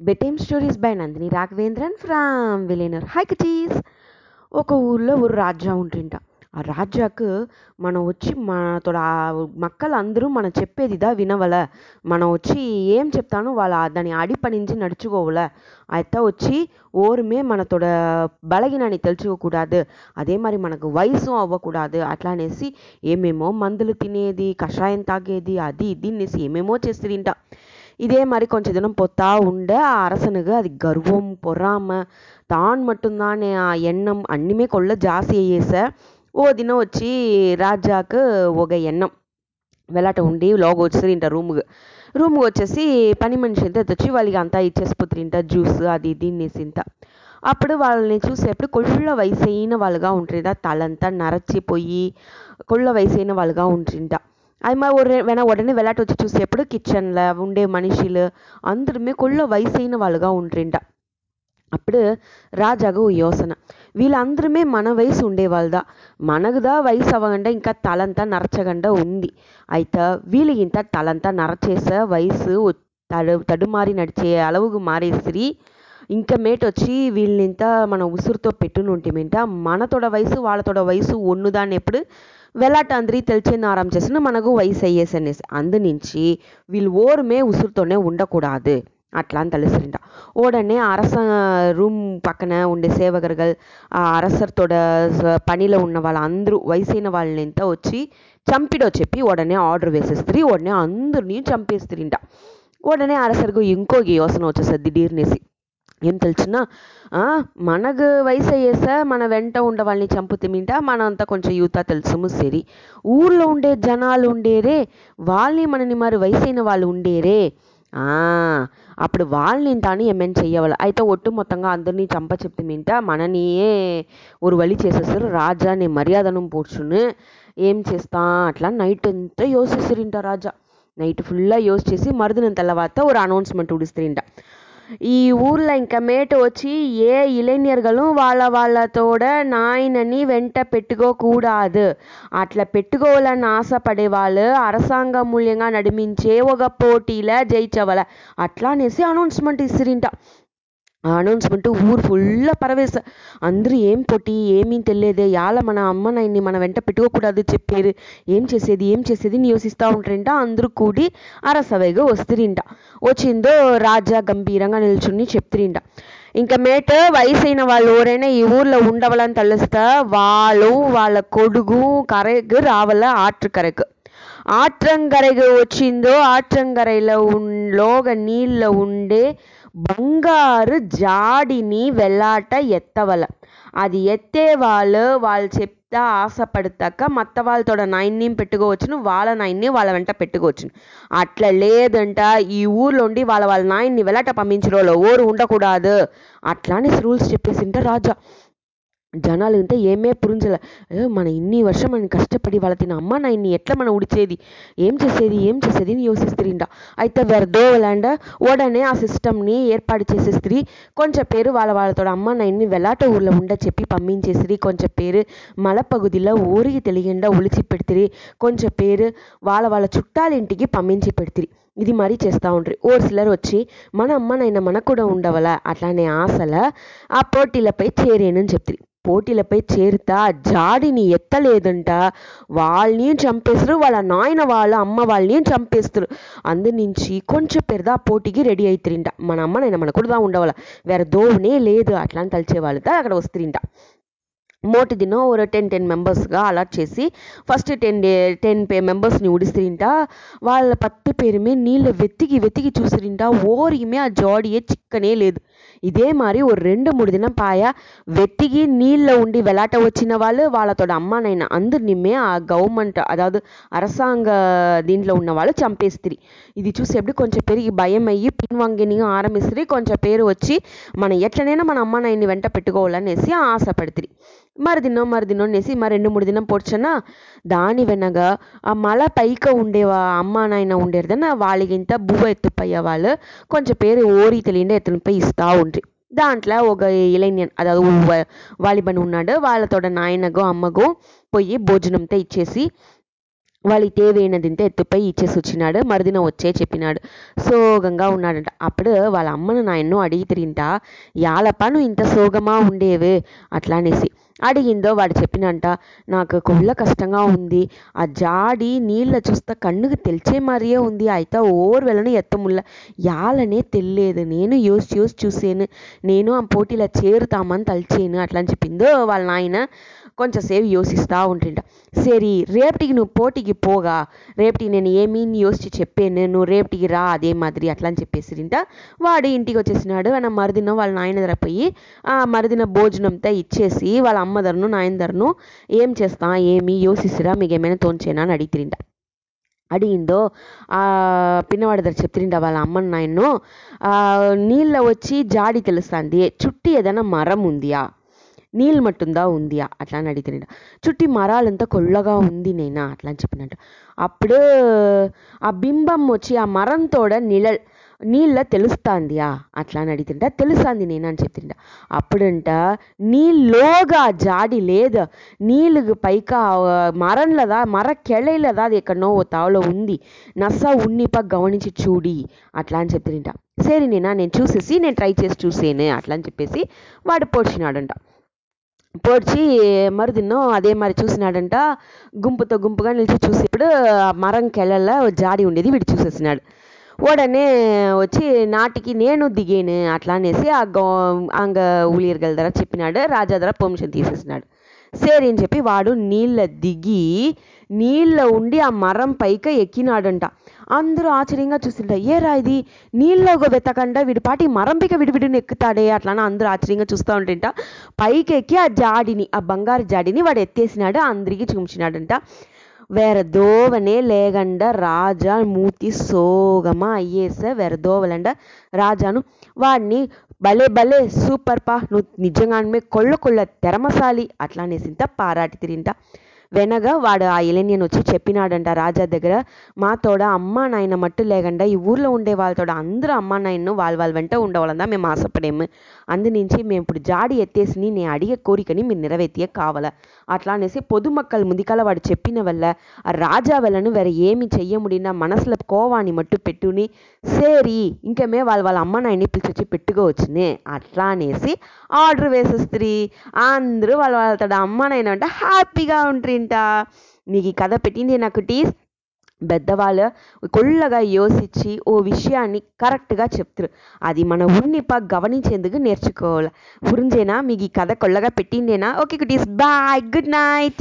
Bedtime stories by Nandini Raghavendran from విలేనర్. Hi cuties ఒక ఊళ్ళో ఒక రాజా ఉంటుంట. ఆ రాజాకు మనం వచ్చి మనతో మక్కలు అందరూ మనం చెప్పేది దా వినవల. మనం వచ్చి ఏం చెప్తానో వాళ్ళ దాని అడిపణించి நடிச்சுக்கோவல అయితే వచ్చి ఓరుమే మనతో బలహీనాన్ని తెలుసుకోకూడదు అదే మరి మనకు వయసు అవ్వకూడదు. అట్లా అనేసి ఏమేమో మందులు తినేది కషాయం తాగేది అది ఇది అనేసి ఏమేమో చేస్తుంట இதே மாதிரி கொஞ்ச தினம் பொத்தா உண்ட அரசனுக்கு அது கர்வம் பொறாமை தான் மட்டும்தான் ఆ ఎన్నం అన్నిమే కొల్ల జాస్తి అయ్యేసా ఓ దినం వచ్చి రాజాకు ఒక ఎన్నం వెలాట ఉండి లోగ వచ్చేసింట రూముకు రూమ్కి వచ్చేసి పని మనిషి అంతా తెచ్చి వాళ్ళకి అంతా ఇచ్చేసిపోతుంట జ్యూస్ అది ఇది తినేసింత అప్పుడు వాళ్ళని చూసేప్పుడు కొళ్ళ వయసైన వాళ్ళుగా ఉంటుందా తలంతా నరచిపోయి కొళ్ళ వయసైన వాళ్ళుగా ఉంటుంట அது மாதிரி ஒரு வேணா உடனே விளையாட்டு వచ్చి చూసేప్పుడు కిచెన్లో ఉండే మనుషులు అందరుమే కొళ్ళ వయసైన వాళ్ళుగా ఉంటుంట అప్పుడు రాజాకు ఓ యోసన వీళ్ళందరమే మన వయసు ఉండేవాళ్ళదా మనకుదా వయసు అవ్వకుండా ఇంకా తలంతా నరచకుండా ఉంది అయితే వీళ్ళకి ఇంత తలంతా నరచేసే వయసు తడు తడుమారి నడిచే అలవుకు మారేసిరి ఇంకా మేట్ వచ్చి వీళ్ళనింత మన ఉసురుతో పెట్టును ఉంటేమింట మనతోడ వయసు వాళ్ళతోడ వయసు ఒన్నుదాన్ని ఎప్పుడు வெள்ளாட்டாந்திரி தெளிச்சேன்னு ஆரம்பிச்சேசுன்னு మనకు వయసు అయ్యేసనేసి అందునుంచి వీళ్ళు ఓరమే ఉసురుతోనే ఉండకూడదు. అట్లా అని తెలిసిండ உடனே அரச రూమ్ పక్కన ఉండే సేవగర్గల్ ఆ అరసర్తోడ పనిలో ఉన్న వాళ్ళందరూ వయసైన వాళ్ళనింతా వచ్చి చంపిడో చెప్పి ఉడనే ఆర్డర్ వేసేస్త్రీ ఉడనే అందరినీ చంపేస్త్రీంట. ఉడనే అరసర్కు ఇంకో యోచన వచ్చేస్తుంది దిడీర్నేసి. ఏం తెలుసునా మనకు వయసు అయ్యేసా మన వెంట ఉండే వాళ్ళని చంపుతిమింట మనంతా కొంచెం యూత తెలుసుము సరి ఊర్లో ఉండే జనాలు ఉండేరే వాళ్ళని మనని మరి వయసైన వాళ్ళు ఉండేరే అప్పుడు వాళ్ళని తాను ఏమేం చెయ్యవాలి అయితే ఒట్టు మొత్తంగా అందరినీ చంప చెప్తిమింట మననియే ஒரு வழி చేసేసారు రాజా నీ మర్యాదను పోర్చును ఏం చేస్తా అట్లా నైట్ అంతా యోసిస్తుంట రాజా నైట్ ఫుల్లా యోస్ చేసి మరుదిన తెల్లవాత ஒரு అనౌన్స్మెంట్ ఉడిస్తుంట ఈ ஊரில் ఇంకా మేట వచ్చి ఏ ఇళైనీయరుகளும் వాళ్ళ వాళ్ళతోడ నాయనని వెంట పెట్టుకోకూడదు. అట్లా పెట్టుకోవాలని ఆశపడే వాళ్ళు అరసాంగం మూల్యంగా నడిపించే ఒక పోటీల జయించవల. అట్లా అనేసి అనౌన్స్మెంట్ ఇస్తుర్రు ఆ అనౌన్స్మెంట్ ఊరు ఫుల్లా పరవేశ అందరూ ఏం పొట్టి ఏమీ తెలియదే. యాళ మన అమ్మ నాయన్ని మన వెంట పెట్టుకోకూడదు చెప్పేరు ఏం చేసేది ఏం చేసేది అని యోసిస్తూ ఉంటారంట. అందరూ కూడి అరసవైగా వస్తురింట. వచ్చిందో రాజా గంభీరంగా నిల్చుని చెప్తురింట. ఇంకా మేట వయసైన వాళ్ళు ఎవరైనా ఈ ఊర్లో ఉండవాలని తలుస్తా వాళ్ళు వాళ్ళ కొడుకు కరెకు రావాల? ఆట్రు కరెకు ఆట్రంగరైగా వచ్చిందో ఆట్రంగరైలో లోగ నీళ్ళ ఉండే బంగారు జాడిని వెలాట ఎత్తవల. అది ఎత్తే వాళ్ళు వాళ్ళు చెప్తా ఆశపడతాక మత్త వాళ్ళతోడ నాయన్ని పెట్టుకోవచ్చును వాళ్ళ నాయన్ని వాళ్ళ వెంట పెట్టుకోవచ్చును. అట్లా లేదంట ఈ ఊర్లో ఉండి వాళ్ళ వాళ్ళ నాయన్ని వెలాట పంపించడంలో ఓరు ఉండకూడదు. అట్లా అనేసి రూల్స్ చెప్పేసింట రాజా. జనాలు ఇంత ఏమే పురించలే. మన ఇన్ని వర్షం మనం కష్టపడి వాళ్ళ తిన అమ్మ నాయన్ని ఎట్లా మనం ఉడిచేది ఏం చేసేది? ఏం చేసేది అని యోసిస్తుంట అయితే వెరదోవలాండ ఓడనే ఆ సిస్టమ్ని ఏర్పాటు చేసేస్త్రీ కొంచెం పేరు వాళ్ళ వాళ్ళతో అమ్మ నాయన్ని వెలాట ఊర్లో ఉండ చెప్పి పంపించేసిరి కొంచెం పేరు మలపగుదిలో ఊరికి తెలియండా ఒలిచి పెడితిరి కొంచెం పేరు వాళ్ళ వాళ్ళ చుట్టాలింటికి పంపించి పెడితిరి ఇది మరీ చేస్తూ ఉంటారు ఓరు సిలర్ వచ్చి మన అమ్మ మనకు కూడా ఉండవల? అట్లానే ఆశల ఆ పోటీలపై చేరేనని చెప్తారు పోటీలపై చేరుతా జాడిని ఎత్తలేదంట. వాళ్ళని చంపేస్తారు వాళ్ళ నాయన వాళ్ళ అమ్మ వాళ్ళని చంపేస్తారు. అందు నుంచి కొంచెం పెరదా పోటీకి రెడీ అవుతారింట మన అమ్మ మన కూడా ఉండవాల? వేరే దోవనే లేదు అట్లా అని తలిచే వాళ్ళతో అక్కడ వస్తుంట மோட்டு ದಿನ ஒரு టెన్ టెన్ మెంబర్స్గా అలాట్ చేసి ఫస్ట్ టెన్ డే టెన్ పే మెంబర్స్ని ఉడిసిరింట వాళ్ళ పత్తి పేరుమే నీళ్ళ వెతికి வெத்திக்கி చూసిరింట ஓரியுமே ఆ ஜாடியே சிக்கனே లేదు. ఇదే మరి ஒரு ரெண்டு మూడు దినం పాయ వెతికి నీళ్ళ ఉండి వెలాట వచ్చిన వాళ్ళు వాళ్ళతోడ అమ్మానైనా అందరినిమే ఆ గవర్నమెంట్ అదాదు అరసాంగ దీంట్లో ఉన్న వాళ్ళు చంపేస్తిరి ఇది చూసి ఎప్పుడు కొంచెం పెరిగి భయం అయ్యి పిన్వాంగినిగా ఆరంభిస్తుంది కొంచెం పేరు వచ్చి మన ఎట్లనైనా మన అమ్మానాయన్ని వెంట పెట్టుకోవాలనేసి ఆశపడుతుంది మరుదినం మరుదినం నేసి మరి రెండు మూడు దినం போச்சுன்னா దాని వెనక ఆ మల పైక ఉండేవా అమ్మ నాయన ఉండేది ఉండేరుదన్న వాళ్ళిగింత బువ్వ ఎత్తుపోయ్య వాళ్ళు కొంచెం పేరు ఓరి తెలియండి ఎత్తుపై పోయి ఇస్తూ ఉండ్రి. దాంట్లో ఒక ఇలైన్యన్ అదాదు వాలిబన్ ఉన్నాడు. వాళ్ళతోడ నాయనగో అమ్మగో పోయి భోజనంతో ఇచ్చేసి వాళ్ళకి ఇంత ఎత్తుపై ఇచ్చేసి వచ్చినాడు మరుదిన వచ్చే చెప్పినాడు. సోగంగా ఉన్నాడంట. అప్పుడు వాళ్ళ అమ్మను నాయన్ను అడిగి తిరింటా యాలప్ప నువ్వు ఇంత సోగమా ఉండేవే? అట్లా అనేసి. అడిగిందో వాడు చెప్పినంట నాకు కొళ్ళ కష్టంగా ఉంది. ఆ జాడి నీళ్ళ చూస్తే కన్నుకు తెలిచే మరియే ఉంది. అయితే ఓర్ వెళ్ళను ఎత్తముల్ల. యాలనే తెలియదు నేను యోసి యోసి చూసాను. నేను ఆ పోటీలో చేరుతామని తలిచాను. అట్లా అని చెప్పిందో వాళ్ళ నాయన. కొంచెంసేపు యోసిస్తూ ఉంటుంట సరి రేపటికి నువ్వు పోటీకి పోగా రేపటికి నేను ఏమీ యోசிచి చెప్పాను నువ్వు రేపటికి రా అదే మాదిరి అట్లా అని చెప్పేసిరింట వాడు ఇంటికి వచ్చేసినాడు. ఆయన మరుదిన వాళ్ళ నాయన దగ్గర పోయి ఆ మరుదిన భోజనంతా ఇచ్చేసి వాళ్ళ అమ్మ ధరను ఏం చేస్తా ఏమి యోసిసిరా మీకు ఏమైనా తోంచేనా అని అడిగిరింట అడిగిందో ఆ పిన్నవాడి దగ్గర చెప్తిరింట వాళ్ళ అమ్మను నాయన్ను నీళ్ళ వచ్చి జాడి తెలుస్తుంది. చుట్టి ఏదైనా మరం ఉందియా? నీళ్ళు మట్టుందా ఉందియా? అట్లా అని అడిగితే చుట్టి మరాలంతా కొల్లగా ఉంది నేనా? అట్లా అని చెప్పినట్టు. అప్పుడు ఆ బింబం వచ్చి ఆ మరంతోడ నిలల్ నీళ్ళ తెలుస్తాందియా? అట్లా అని అడిగితే తెలుస్తాంది నేనా? అని చెప్తుంట అప్పుడంట నీళ్ళోగా జాడి లేదు నీళ్ళకు పైక మరంలదా మర కెళైలదా అది ఎక్కడనో ఓ తావులో ఉంది. నస్స ఉన్నిప గమనించి చూడి. అట్లా అని చెప్తుంట సరే నేనా నేను చూసేసి నేను ట్రై చేసి చూసేను. అట్లా అని చెప్పేసి వాడు పోడ్చినాడంట. పోడ్చి మరుదిన్నో అదే మరి చూసినాడంట. గుంపుతో గుంపుగా నిలిచి చూసేప్పుడు మరం కెళ్ళల్లో జాడి ఉండేది వీడు చూసేసినాడు. ఓడనే వచ్చి నాటికి నేను దిగేను అట్లా అనేసి ఆ గో అంగ ఊழிయర్గల ధర చెప్పినాడు. రాజా ధర పొమిషన్ తీసేసినాడు. సరేని చెప్పి వాడు నీళ్ళ దిగి నీళ్ళ ఉండి ఆ మరం పైక ఎక్కినాడంట. అందరూ ఆశ్చర్యంగా చూస్తుంట ఏరా ఇది? నీళ్ళలో వెతకండా వీడి పాటి మరం పైక విడివిడిని ఎక్కుతాడే అట్లా అందరూ ఆశ్చర్యంగా చూస్తూ ఉంటుంట. పైకి ఎక్కి ఆ జాడిని ఆ బంగారు జాడిని వాడు ఎత్తేసినాడు అందరికీ చూపించినాడంట. వేற దోవనే లేకుండా రాజా మూతి సోగమా అయ్యేసే వేற దోవలండ రాజాను. వాడిని భలే భలే సూపర్ పా నువ్వు నిజంగానే కొళ్ళ కొళ్ళ తెరమసాలి అట్లా అనేసింత పారాటి తిరింట. వెనగా వాడు ఆ ఇలనియన్ వచ్చి చెప్పినాడంట రాజా దగ్గర మాతోడ అమ్మ నాయన మట్టు లేకుండా ఈ ఊర్లో ఉండే వాళ్ళతోడ అందరూ అమ్మ నాయన్ను వాళ్ళ వాళ్ళ వెంట ఉండవాలన్నా మేము ఆశపడేము. అందునుంచి మేము ఇప్పుడు జాడి ఎత్తేసి నేను అడిగే కోరికని మీరు నెరవేర్తియే కావాల అట్లా అనేసి పొదుమక్కల ముందుకాల వాడు చెప్పిన వల్ల ఆ రాజా వెళ్ళను వేరే ఏమి చెయ్య ముడినా మనసులో కోవాని మట్టు పెట్టుని సేరి ఇంకేమే వాళ్ళ వాళ్ళ అమ్మ నాయన్ని పిలిచి పెట్టుకోవచ్చునే అట్లా అనేసి ఆర్డర్ వేసేస్త్రీ. అందరూ వాళ్ళ వాళ్ళతో అమ్మ నాయన అంటే హ్యాపీగా ఉంట్రింట మీకు ఈ కథ పెట్టింది నాకు టీస్ పెద్దవాళ్ళు కొల్లగా యోచించి ఓ విషయాన్ని కరెక్ట్గా చెప్తారు. అది మన ఉన్నిప గమనించేందుకు నేర్చుకోవాలి. పురింజేనా మీకు ఈ కథ కొల్లగా పెట్టిందేనా? Okay cuties bye good night.